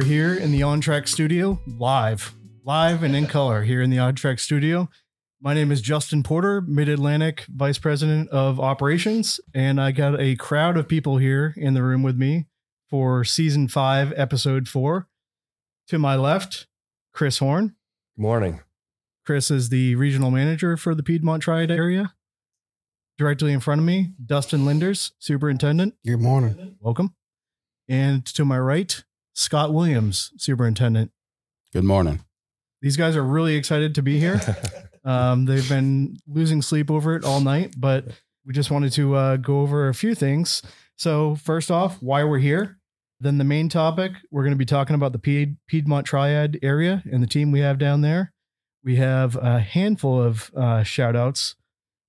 We are here in the On Track studio, live, live and in color here in the On Track studio. My name is Justin Porter, Mid Atlantic Vice President of Operations, and I got a crowd of people here in the room with me for season five, episode four. To my left, Chris Horn. Good Morning. Chris is the regional manager for the Piedmont Triad area. Directly in front of me, Dustin Linders, superintendent. Good morning. Welcome. And to my right, Scott Williams, superintendent. Good morning. These guys are really excited to be here. Um, they've been losing sleep over it all night, but we just wanted to uh, go over a few things. So, first off, why we're here. Then, the main topic, we're going to be talking about the Pied- Piedmont Triad area and the team we have down there. We have a handful of uh, shout outs,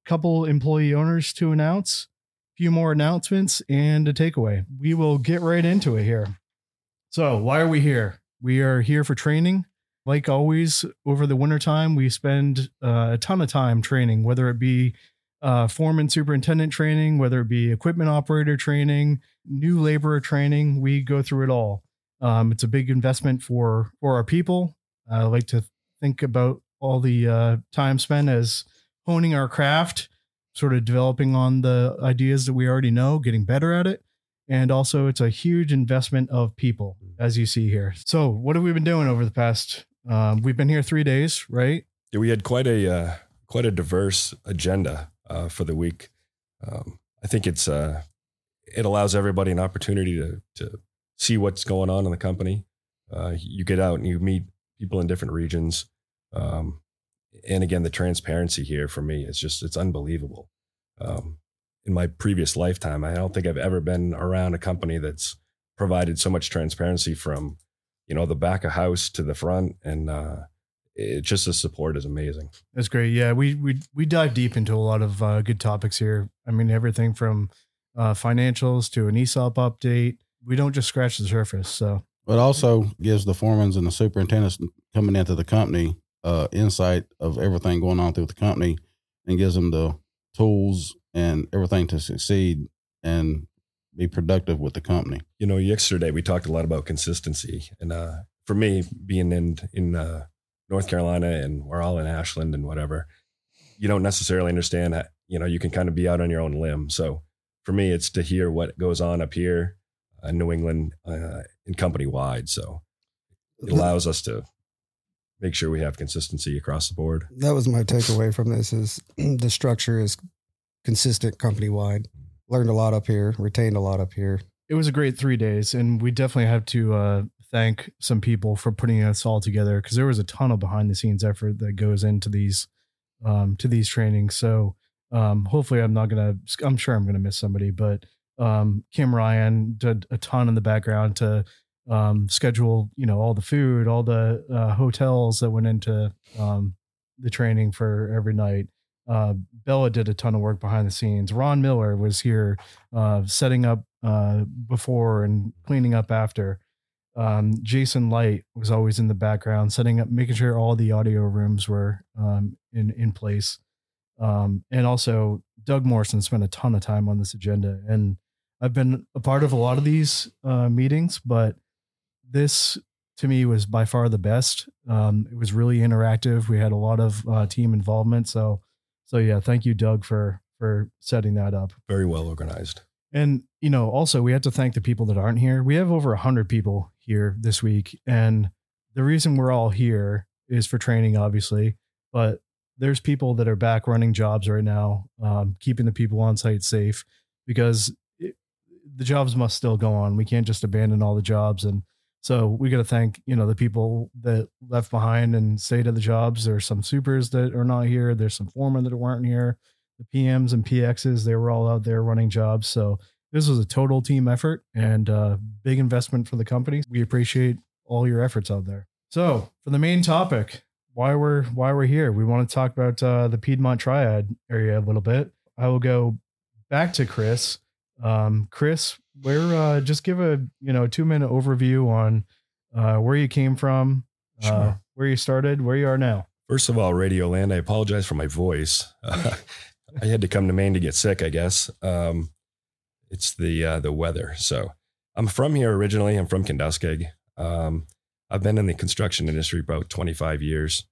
couple employee owners to announce, a few more announcements, and a takeaway. We will get right into it here. So, why are we here? We are here for training. Like always over the wintertime we spend uh, a ton of time training whether it be uh, foreman superintendent training whether it be equipment operator training new laborer training. We go through it all. Um, it's a big investment for for our people. I like to think about all the uh, time spent as honing our craft sort of developing on the ideas that we already know getting better at it and also it's a huge investment of people as you see here so what have we been doing over the past um, we've been here three days, right? Yeah, we had quite a uh, quite a diverse agenda uh, for the week. Um, I think it's uh, it allows everybody an opportunity to to see what's going on in the company. Uh, you get out and you meet people in different regions, um, and again, the transparency here for me is just it's unbelievable. Um, in my previous lifetime, I don't think I've ever been around a company that's provided so much transparency from you know the back of house to the front and uh it just the support is amazing That's great. Yeah, we we we dive deep into a lot of uh, good topics here. I mean, everything from uh, financials to an ESOP update. We don't just scratch the surface. So But also gives the foremans and the superintendents coming into the company uh, insight of everything going on through the company and gives them the tools and everything to succeed and be productive with the company. you know yesterday we talked a lot about consistency and uh for me being in in uh north carolina and we're all in ashland and whatever you don't necessarily understand how, you know you can kind of be out on your own limb. So for me it's to hear what goes on up here in new england uh, and company wide so it allows us to make sure we have consistency across the board. That was my takeaway from this is the structure is consistent company wide. Learned a lot up here, retained a lot up here. it was a great three days, and we definitely have to uh, thank some people for putting us all together because there was a ton of behind the scenes effort that goes into these um, to these trainings. So um, hopefully, I'm not gonna. I'm sure I'm gonna miss somebody, but um, Kim Ryan did a ton in the background to um, schedule, you know, all the food, all the uh, hotels that went into um, the training for every night. Uh, Bella did a ton of work behind the scenes. Ron Miller was here uh, setting up uh, before and cleaning up after. Um, Jason Light was always in the background, setting up, making sure all the audio rooms were um, in in place. Um, and also, Doug Morrison spent a ton of time on this agenda, and I've been a part of a lot of these uh, meetings, but this to me was by far the best. Um, it was really interactive. We had a lot of uh, team involvement, so so yeah, thank you, Doug, for for setting that up. very well organized And you know, also we have to thank the people that aren't here. We have over a hundred people here this week, and the reason we're all here is for training, obviously. But there's people that are back running jobs right now, um, keeping the people on site safe because it, the jobs must still go on. We can't just abandon all the jobs, and so we got to thank you know the people that left behind and stayed at the jobs. There's some supers that are not here. There's some foremen that weren't here. The PMs and PXs they were all out there running jobs. So this was a total team effort and uh, big investment for the company. We appreciate all your efforts out there. So for the main topic, why we're why we're here, we want to talk about uh, the Piedmont Triad area a little bit. I will go back to Chris. Um, Chris, where uh, just give a you know two minute overview on uh, where you came from, uh, where you started, where you are now. First of all, Radio Land, I apologize for my voice. Uh, I had to come to Maine to get sick, I guess. Um, it's the uh, the weather. So I'm from here originally. I'm from Kenduskeag. Um, I've been in the construction industry about 25 years,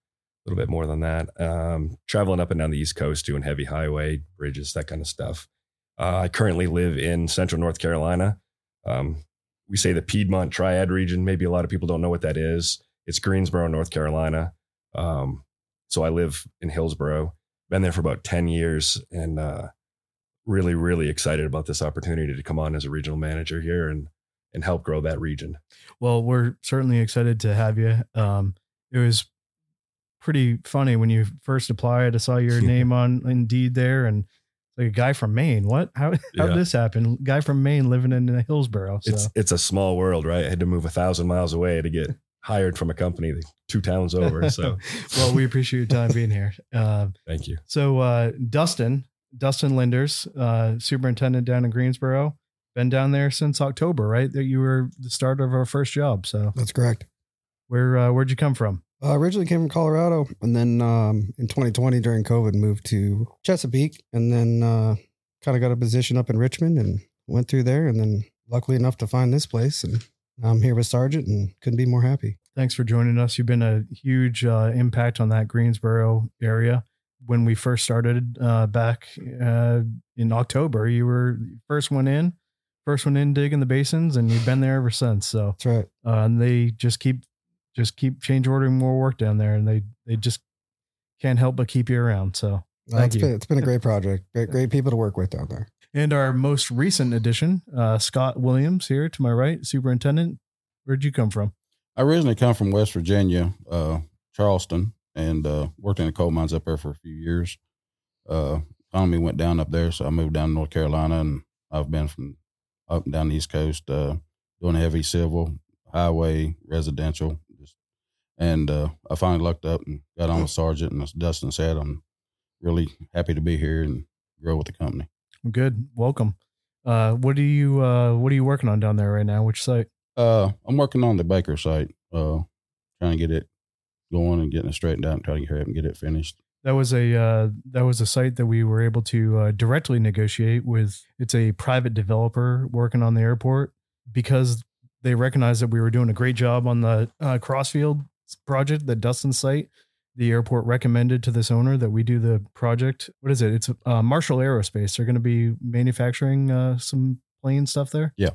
a little bit more than that. Um, traveling up and down the East Coast, doing heavy highway bridges, that kind of stuff. Uh, I currently live in Central North Carolina. Um, we say the Piedmont Triad region. Maybe a lot of people don't know what that is. It's Greensboro, North Carolina. Um, so I live in Hillsboro. Been there for about 10 years and uh, really, really excited about this opportunity to come on as a regional manager here and and help grow that region. Well, we're certainly excited to have you. Um, it was pretty funny when you first applied. I saw your name on Indeed there, and like a guy from Maine. What? How how Yeah. did this happen? Guy from Maine living in Hillsboro. So It's it's a small world, right? I had to move a thousand miles away to get hired from a company two towns over. So well, we appreciate your time being here. Uh, thank you. so uh, Dustin, Dustin Linders, uh, superintendent down in Greensboro, been down there since October, right? That you were the start of our first job. So That's correct. where uh, where'd you come from? Uh, originally came from Colorado, and then um, in 2020 during COVID, moved to Chesapeake, and then uh, kind of got a position up in Richmond, and went through there, and then luckily enough to find this place, and I'm here with Sargent, and couldn't be more happy. Thanks for joining us. You've been a huge uh, impact on that Greensboro area. When we first started uh, back uh, in October, you were first one in, first one in digging the basins, and you've been there ever since. So, That's right. uh, and they just keep just keep change ordering more work down there, and they they just can't help but keep you around. So, Uh, Thank it's you. been it's been a great project. Great great people to work with down there. and our most recent addition, uh, Scott Williams here to my right, superintendent. Where'd you come from? I originally come from West Virginia, uh, Charleston, and uh, worked in the coal mines up there for a few years. Uh, economy went down up there, so I moved down to North Carolina, and I've been from up and down the East Coast, uh, doing heavy civil, highway, residential, just, and uh, I finally lucked up and got on with Sargent. And as Dustin said, I'm really happy to be here and grow with the company. Good, welcome. Uh, what are you uh, What are you working on down there right now? Which site? Uh, I'm working on the Baker site, uh, trying to get it going and getting it straightened out and trying to hurry up and get it finished. That was a uh, that was a site that we were able to uh, directly negotiate with. It's a private developer working on the airport because they recognized that we were doing a great job on the uh, Crossfield project, the Dustin site. The airport recommended to this owner that we do the project. What is it? It's uh, Marshall Aerospace. They're going to be manufacturing uh, some plane stuff there. Yeah.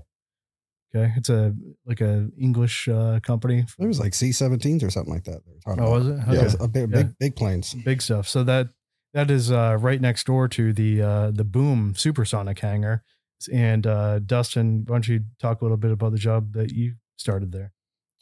Okay, it's a like a English uh, company. It was like C-17s or something like that. they were talking Oh, about. was it? Yeah, it was a big, Yeah. big, big planes. big stuff. So that that is uh, right next door to the uh, the Boom Supersonic hangar. And uh, Dustin, why don't you talk a little bit about the job that you started there?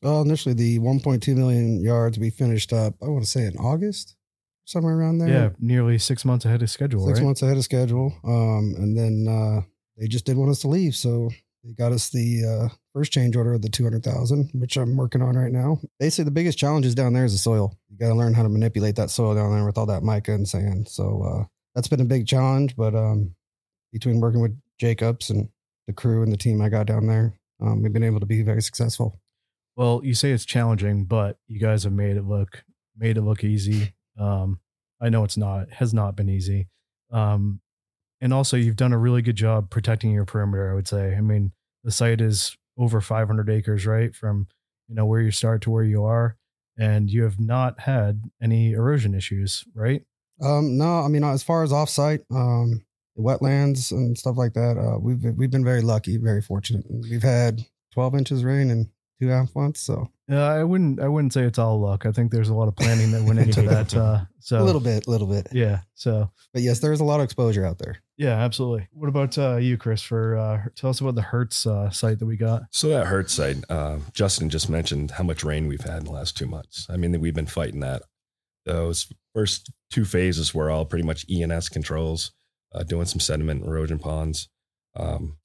Well, initially the 1.2 million yards we finished up. I want to say in August, somewhere around there. Yeah, nearly six months ahead of schedule. six right? months ahead of schedule. Um, and then uh, they just didn't want us to leave, so they got us the uh, first change order of the 200,000, which I'm working on right now. Basically, the biggest challenge is down there is the soil. You got to learn how to manipulate that soil down there with all that mica and sand. So uh, that's been a big challenge. But um, between working with Jacobs and the crew and the team I got down there, um, we've been able to be very successful. Well, you say it's challenging, but you guys have made it look made it look easy. Um, I know it's not has not been easy. Um, and also you've done a really good job protecting your perimeter. I would say. I mean, the site is over 500 acres, right, from you know where you start to where you are, and you have not had any erosion issues, right? Um, no, I mean, as far as offsite, um, the wetlands and stuff like that, uh, we've we've been very lucky, very fortunate. We've had 12 inches rain in two and a half months, so Uh, I wouldn't I wouldn't say it's all luck. I think there's a lot of planning that went into that. Uh, so a little bit, a little bit. yeah. So But yes, there is a lot of exposure out there. Yeah, absolutely. What about uh, you, Chris? For uh, tell us about the Hertz uh, site that we got. So that Hertz site, Uh, Justin just mentioned how much rain we've had in the last two months. I mean, we've been fighting that. Those first two phases were all pretty much ENS controls, uh, doing some sediment erosion ponds. Um,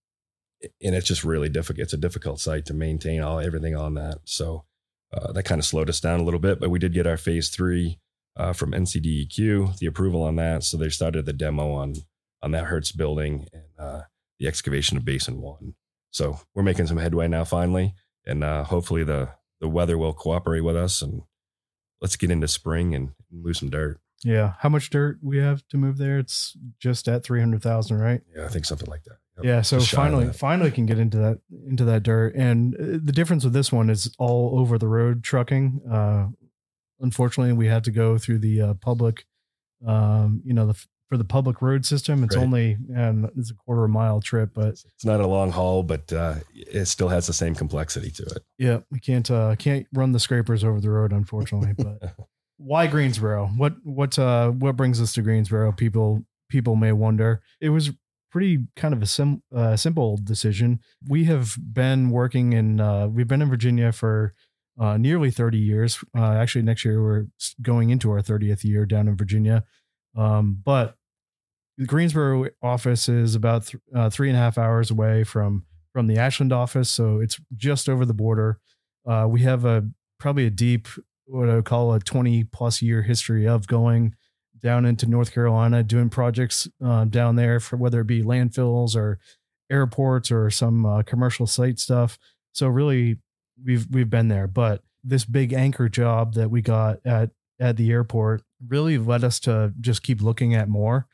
and it's just really difficult. It's a difficult site to maintain all everything on that. So uh, that kind of slowed us down a little bit, but we did get our phase three uh, from NCDEQ, the approval on that. So they started the demo on on that Hertz building and uh, the excavation of Basin One. So we're making some headway now, finally, and uh, hopefully the the weather will cooperate with us and let's get into spring and move some dirt. Yeah. How much dirt we have to move there? It's just at 300,000, right? Yeah, I think something like that. Yeah. So Just shy of finally, finally can get into that, into that dirt. And uh, the difference with this one is all over the road trucking. Uh, unfortunately we had to go through the uh, public, um, you know, the, for the public road system. It's Right. only, and it's a quarter of a mile trip, but it's not a long haul, but uh, it still has the same complexity to it. Yeah, we can't uh can't run the scrapers over the road, unfortunately. But why Greensboro? What what uh what brings us to Greensboro? People people may wonder. It was pretty kind of a sim, uh, simple decision. We have been working in uh we've been in Virginia for uh, nearly 30 years. Uh, actually, next year we're going into our 30th year down in Virginia. Um, but the Greensboro office is about th- uh, three and a half hours away from from the Ashland office, so it's just over the border. Uh, we have a probably a deep, what I would call a 20 plus year history of going down into North Carolina, doing projects uh, down there for whether it be landfills or airports or some uh, commercial site stuff. So really, we've we've been there. But this big anchor job that we got at at the airport really led us to just keep looking at more,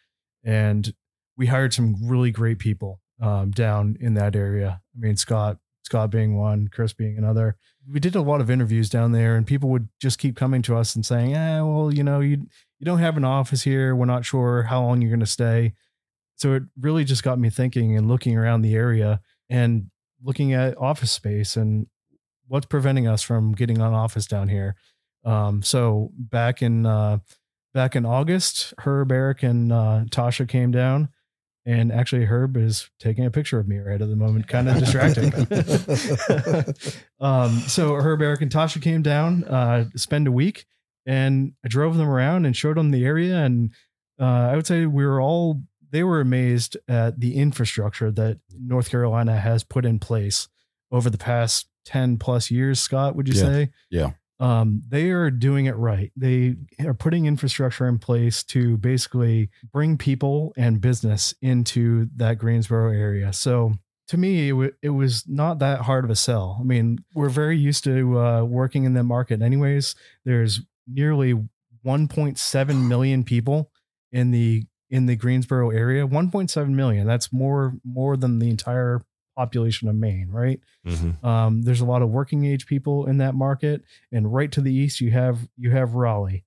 and we hired some really great people um, down in that area. I mean, Scott Scott being one, Chris being another. We did a lot of interviews down there, and people would just keep coming to us and saying, "Eh, well, you know, you you don't have an office here. We're not sure how long you're going to stay." So it really just got me thinking and looking around the area and looking at office space and what's preventing us from getting an office down here. Um, so back in uh, back in August, Herb, Eric, and uh, Tasha came down. And actually, Herb is taking a picture of me right at the moment, kind of distracting. um, so Herb, Eric, and Tasha came down, uh, spend a week, and I drove them around and showed them the area. And uh, I would say we were all they were amazed at the infrastructure that North Carolina has put in place over the past ten plus years. Scott, would you Yeah. say? Yeah. um, they are doing it right. They are putting infrastructure in place to basically bring people and business into that Greensboro area. So to me, it, w- it was not that hard of a sell. I mean, we're very used to uh, working in that market, anyways. There's nearly 1.7 million people in the in the Greensboro area. 1.7 million. That's more more than the entire population of Maine, right? Mm-hmm. Um, there's a lot of working age people in that market, and right to the east you have you have Raleigh,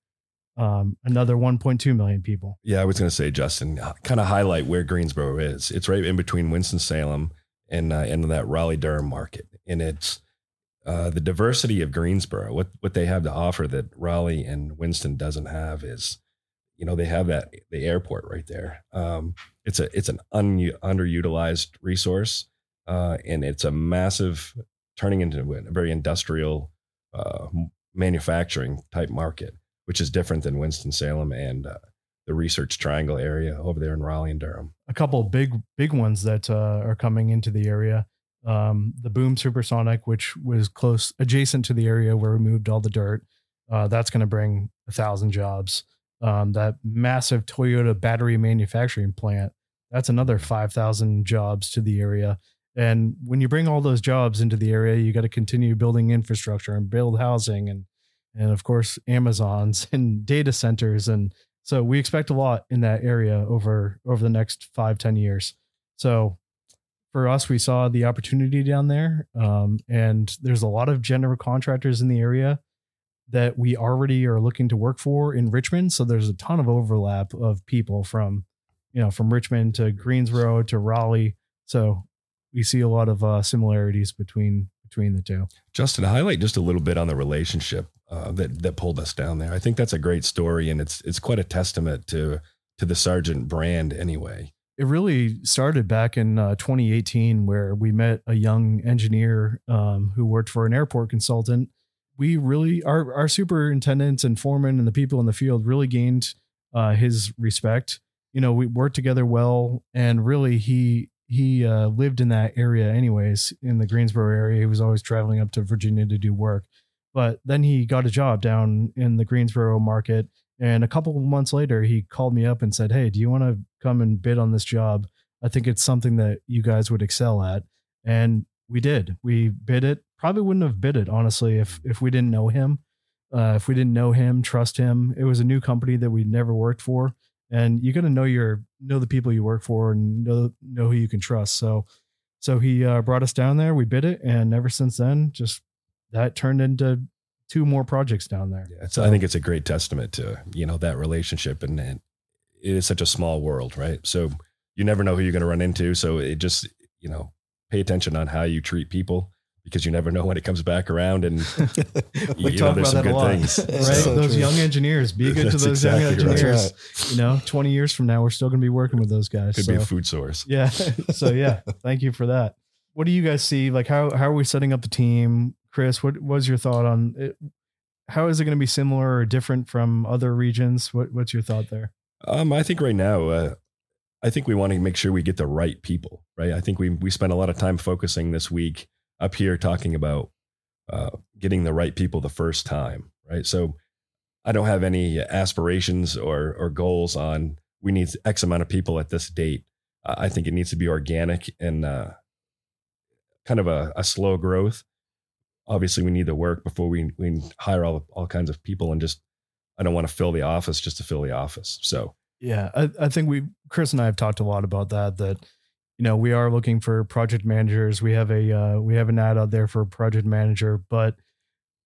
um, another 1.2 million people. Yeah, I was going to say, Justin, kind of highlight where Greensboro is. It's right in between Winston Salem and uh, and that Raleigh Durham market, and it's uh, the diversity of Greensboro. What what they have to offer that Raleigh and Winston doesn't have is, you know, they have that the airport right there. Um, it's a it's an un, underutilized resource, uh, and it's a massive turning into a very industrial uh, manufacturing type market, which is different than Winston Salem and uh, the Research Triangle area over there in Raleigh and Durham. A couple big big ones that uh, are coming into the area. Um, the Boom Supersonic, which was close adjacent to the area where we moved all the dirt, uh, that's going to bring a thousand jobs. Um, that massive Toyota battery manufacturing plant, that's another five thousand jobs to the area. And when you bring all those jobs into the area, you got to continue building infrastructure and build housing and and of course Amazons and data centers and so we expect a lot in that area over over the next five ten years. So for us, we saw the opportunity down there, um, and there's a lot of general contractors in the area that we already are looking to work for in Richmond. So there's a ton of overlap of people from you know from Richmond to Greensboro to Raleigh. So we see a lot of uh, similarities between between the two. Justin, highlight just a little bit on the relationship uh, that that pulled us down there. I think that's a great story, and it's it's quite a testament to to the Sargent brand anyway. It really started back in uh, 2018 where we met a young engineer um, who worked for an airport consultant we really our, our superintendents and foremen and the people in the field really gained uh, his respect you know we worked together well and really he he uh, lived in that area anyways, in the Greensboro area. He was always traveling up to Virginia to do work. But then he got a job down in the Greensboro market. And a couple of months later, he called me up and said, Hey, do you want to come and bid on this job? I think it's something that you guys would excel at. And we did. We bid it. Probably wouldn't have bid it, honestly, if if we didn't know him. Uh, if we didn't know him, trust him. It was a new company that we'd never worked for and you got to know your know the people you work for and know know who you can trust. So so he uh, brought us down there. We bid it, and ever since then, just that turned into two more projects down there. Yeah, so I think it's a great testament to you know that relationship, and, and it is such a small world, right? So you never know who you're going to run into. So it just you know pay attention on how you treat people because you never know when it comes back around and we you talk know, about that a lot, things. right? So those true. young engineers, be good to those exactly young engineers. Right. You know, 20 years from now, we're still going to be working with those guys. Could so, be a food source. Yeah. so yeah, thank you for that. What do you guys see? Like how, how are we setting up the team? Chris, what was your thought on it? How is it going to be similar or different from other regions? What, what's your thought there? Um, I think right now, uh, I think we want to make sure we get the right people, right? I think we, we spent a lot of time focusing this week up here talking about uh, getting the right people the first time, right? So I don't have any aspirations or or goals on we need X amount of people at this date. I think it needs to be organic and uh, kind of a, a, slow growth. Obviously, we need the work before we we hire all all kinds of people and just I don't want to fill the office just to fill the office. So yeah, I, I think we Chris and I have talked a lot about that. That you know we are looking for project managers we have a uh, we have an ad out there for a project manager but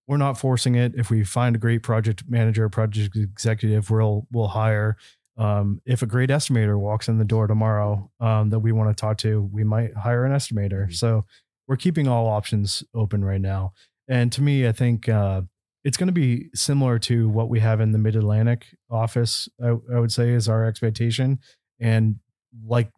we're not forcing it if we find a great project manager project executive we'll we'll hire um, if a great estimator walks in the door tomorrow um, that we want to talk to we might hire an estimator mm-hmm. so we're keeping all options open right now and to me i think uh, it's going to be similar to what we have in the mid-atlantic office I, I would say is our expectation and like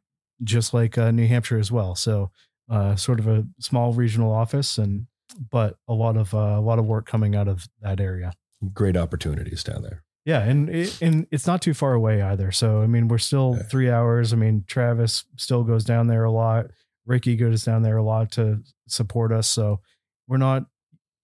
just like uh, New Hampshire as well. So uh, sort of a small regional office, and but a lot of uh, a lot of work coming out of that area. Great opportunities down there. Yeah, and it, and it's not too far away either. So I mean, we're still three hours. I mean, Travis still goes down there a lot. Ricky goes down there a lot to support us. So we're not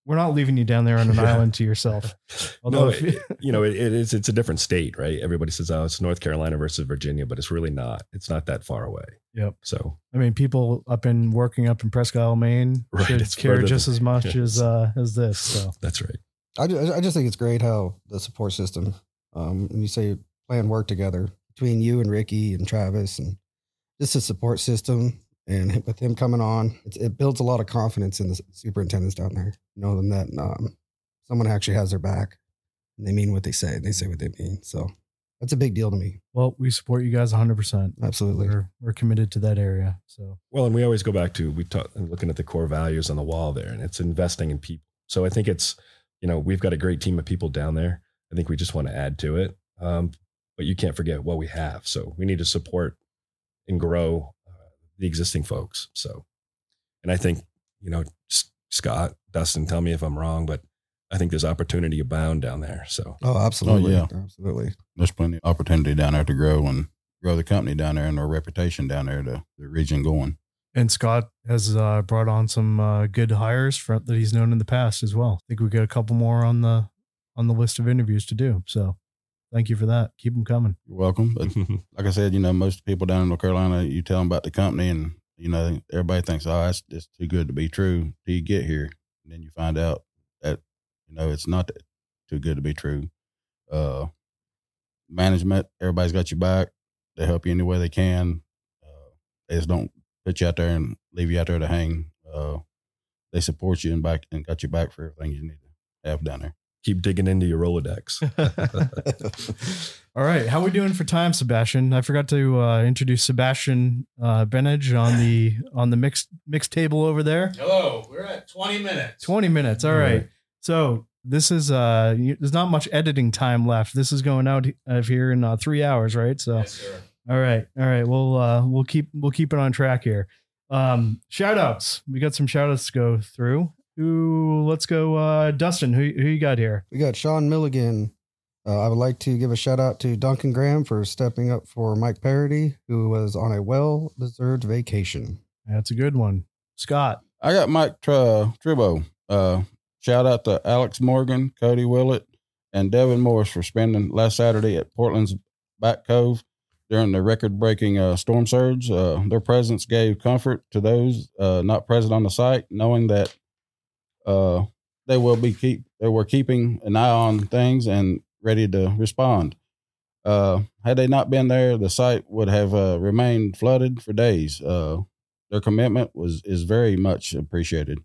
we're not leaving you down there on an yeah. island to yourself. Although, no, it, you know, it, it is, it's a different state, right? Everybody says, oh, it's North Carolina versus Virginia, but it's really not. It's not that far away. Yep. So, I mean, people up in working up in Presque Isle, Maine right, should care just than, as much yes. as, uh, as this. So that's right. I, I just think it's great how the support system, um, and you say plan work together between you and Ricky and Travis and just a support system and with him coming on, it builds a lot of confidence in the superintendents down there, knowing that um, someone actually has their back and they mean what they say. They say what they mean. So that's a big deal to me. Well, we support you guys 100%. Absolutely. We're, we're committed to that area. So, well, and we always go back to, we talk, looking at the core values on the wall there, and it's investing in people. So I think it's, you know, we've got a great team of people down there. I think we just want to add to it. Um, but you can't forget what we have. So we need to support and grow the existing folks. So, and I think, you know, Scott, Dustin, tell me if I'm wrong, but I think there's opportunity abound down there. So, oh, absolutely. Oh, yeah. Absolutely. There's plenty of opportunity down there to grow and grow the company down there and our reputation down there, to the region going. And Scott has uh, brought on some uh, good hires for, that he's known in the past as well. I think we got a couple more on the on the list of interviews to do. So thank you for that. Keep them coming. You're welcome. But like I said, you know, most people down in North Carolina, you tell them about the company, and you know, everybody thinks, oh, that's just too good to be true. Till you get here, and then you find out that you know it's not too good to be true. Uh, management, everybody's got your back. They help you any way they can. Uh, they just don't put you out there and leave you out there to hang. Uh, they support you and back and got your back for everything you need to have down there keep digging into your Rolodex. All right. How we doing for time, Sebastian? I forgot to uh, introduce Sebastian uh, Benage on the on the mixed mixed table over there. Hello. We're at 20 minutes. 20 minutes. All, All right. right. So this is uh there's not much editing time left. This is going out of here in uh, three hours, right? So yes, sir. All right. All right. We'll uh we'll keep we'll keep it on track here. Um shout outs. We got some shout outs to go through. Who? Let's go, uh, Dustin. Who who you got here? We got Sean Milligan, Uh, I would like to give a shout out to Duncan Graham for stepping up for Mike Parody, who was on a well deserved vacation. That's a good one. Scott. I got Mike Tri- Tribbo. Uh, shout out to Alex Morgan, Cody Willett, and Devin Morris for spending last Saturday at Portland's Back Cove during the record-breaking uh, storm surge. Uh, their presence gave comfort to those uh, not present on the site, knowing that uh, they will be keep they were keeping an eye on things and ready to respond. Uh, had they not been there, the site would have uh, remained flooded for days. Uh, their commitment was is very much appreciated.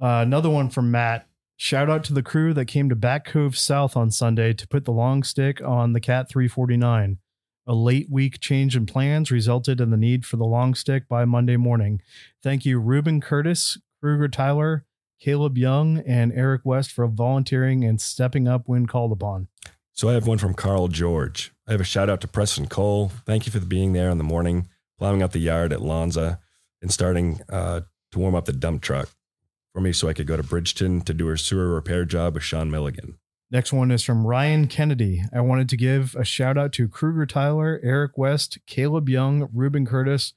Uh, another one from Matt. Shout out to the crew that came to Back Cove South on Sunday to put the long stick on the Cat 349. A late week change in plans resulted in the need for the long stick by Monday morning. Thank you, Ruben Curtis, Kruger Tyler, Caleb Young, and Eric West for volunteering and stepping up when called upon. So I have one from Carl George. I have a shout out to Preston Cole. Thank you for being there in the morning, plowing out the yard at Lonza, and starting uh, to warm up the dump truck for me so I could go to Bridgton to do a sewer repair job with Sean Milligan. Next one is from Ryan Kennedy. I wanted to give a shout out to Kruger Tyler, Eric West, Caleb Young, Ruben Curtis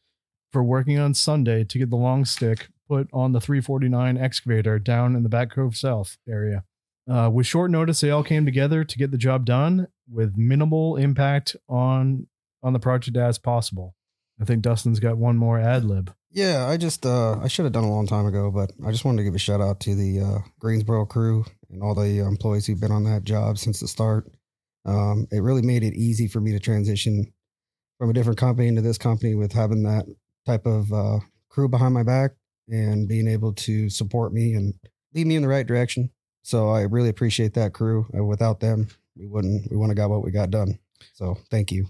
for working on Sunday to get the long stick put on the 349 excavator down in the Back Cove South area. Uh, with short notice, they all came together to get the job done with minimal impact on on the project as possible. I think Dustin's got one more ad lib. Yeah, I just uh, I should have done a long time ago, but I just wanted to give a shout out to the uh, Greensboro crew and all the employees who've been on that job since the start. Um, it really made it easy for me to transition from a different company into this company with having that type of uh, crew behind my back and being able to support me and lead me in the right direction. So I really appreciate that crew. Uh, without them, we wouldn't we wouldn't have got what we got done. So thank you.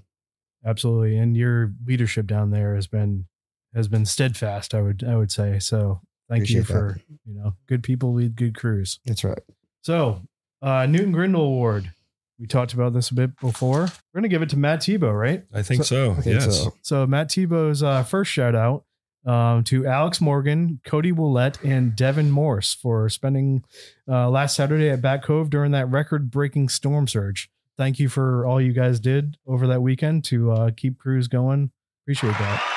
Absolutely, and your leadership down there has been has been steadfast. I would I would say so. Thank Appreciate you for you know good people lead good crews. That's right. So uh, Newton Grindle Award. We talked about this a bit before. We're gonna give it to Matt Tebow, right? I think so. I think yes. so. So Matt Tebow's uh, first shout out um, to Alex Morgan, Cody Willett, and Devin Morse for spending uh, last Saturday at Back Cove during that record-breaking storm surge. Thank you for all you guys did over that weekend to uh, keep crews going. Appreciate that.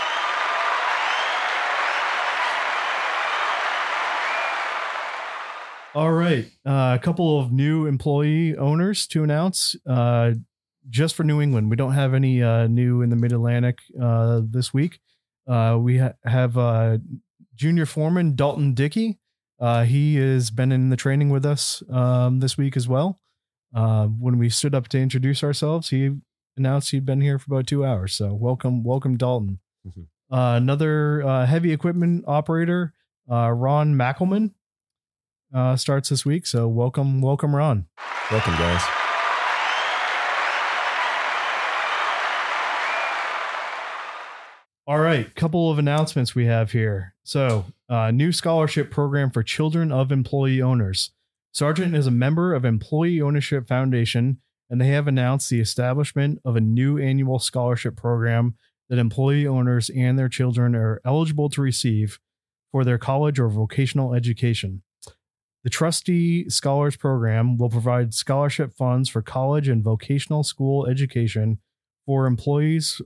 All right, uh, a couple of new employee owners to announce. Uh, just for New England, we don't have any uh, new in the Mid Atlantic uh, this week. Uh, we ha- have uh, junior foreman Dalton Dickey. Uh, he has been in the training with us um, this week as well. Uh, when we stood up to introduce ourselves, he announced he'd been here for about two hours. So welcome, welcome, Dalton. Mhm. Uh, another uh, heavy equipment operator, uh, Ron Mackelman, uh, starts this week. So welcome, welcome, Ron. Welcome, guys. All right, couple of announcements we have here. So, uh, new scholarship program for children of employee owners. Sargent is a member of Employee Ownership Foundation, and they have announced the establishment of a new annual scholarship program that employee owners and their children are eligible to receive for their college or vocational education. The Trustee Scholars Program will provide scholarship funds for college and vocational school education for employees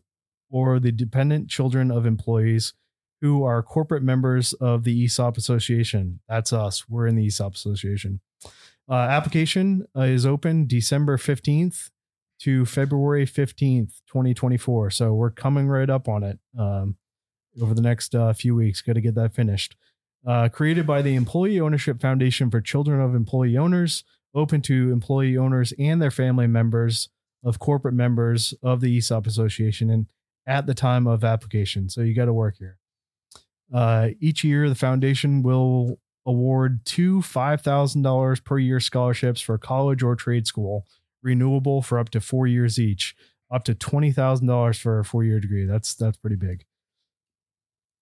or the dependent children of employees who are corporate members of the ESOP Association. That's us. We're in the ESOP Association. Uh, application uh, is open December 15th to February 15th, 2024. So we're coming right up on it um, over the next uh, few weeks. Got to get that finished. Uh, created by the Employee Ownership Foundation for Children of Employee Owners, open to employee owners and their family members of corporate members of the ESOP Association. And at the time of application. So you got to work here. Uh, each year, the foundation will award two $5,000 per year scholarships for college or trade school, renewable for up to four years each, up to $20,000 for a four year degree. That's, that's pretty big.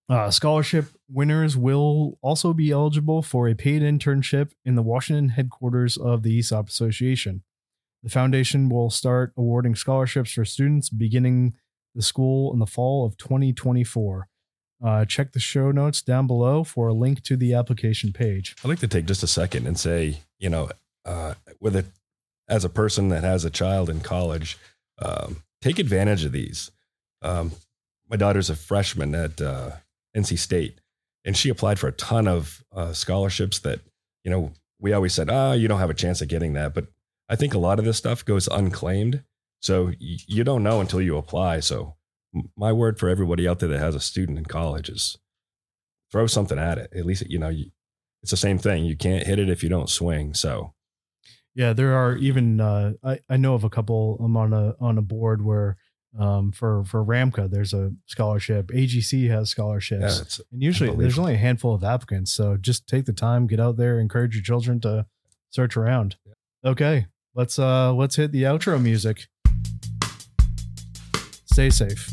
Uh, scholarship winners will also be eligible for a paid internship in the Washington headquarters of the ESOP Association. The foundation will start awarding scholarships for students beginning the school in the fall of 2024. Uh, check the show notes down below for a link to the application page. I'd like to take just a second and say, you know, uh, with as a person that has a child in college, um, take advantage of these. Um, my daughter's a freshman at uh, NC State, and she applied for a ton of uh, scholarships that you know we always said, ah, you don't have a chance of getting that. But I think a lot of this stuff goes unclaimed, so you don't know until you apply. So my word for everybody out there that has a student in college is throw something at it. At least you know you, it's the same thing. You can't hit it if you don't swing. So Yeah, there are even uh, I, I know of a couple. I'm on a on a board where um, for for Ramka there's a scholarship. AGC has scholarships, it's, and usually there's only a handful of applicants. So just take the time, get out there, encourage your children to search around. Okay, let's uh let's hit the outro music. Stay safe.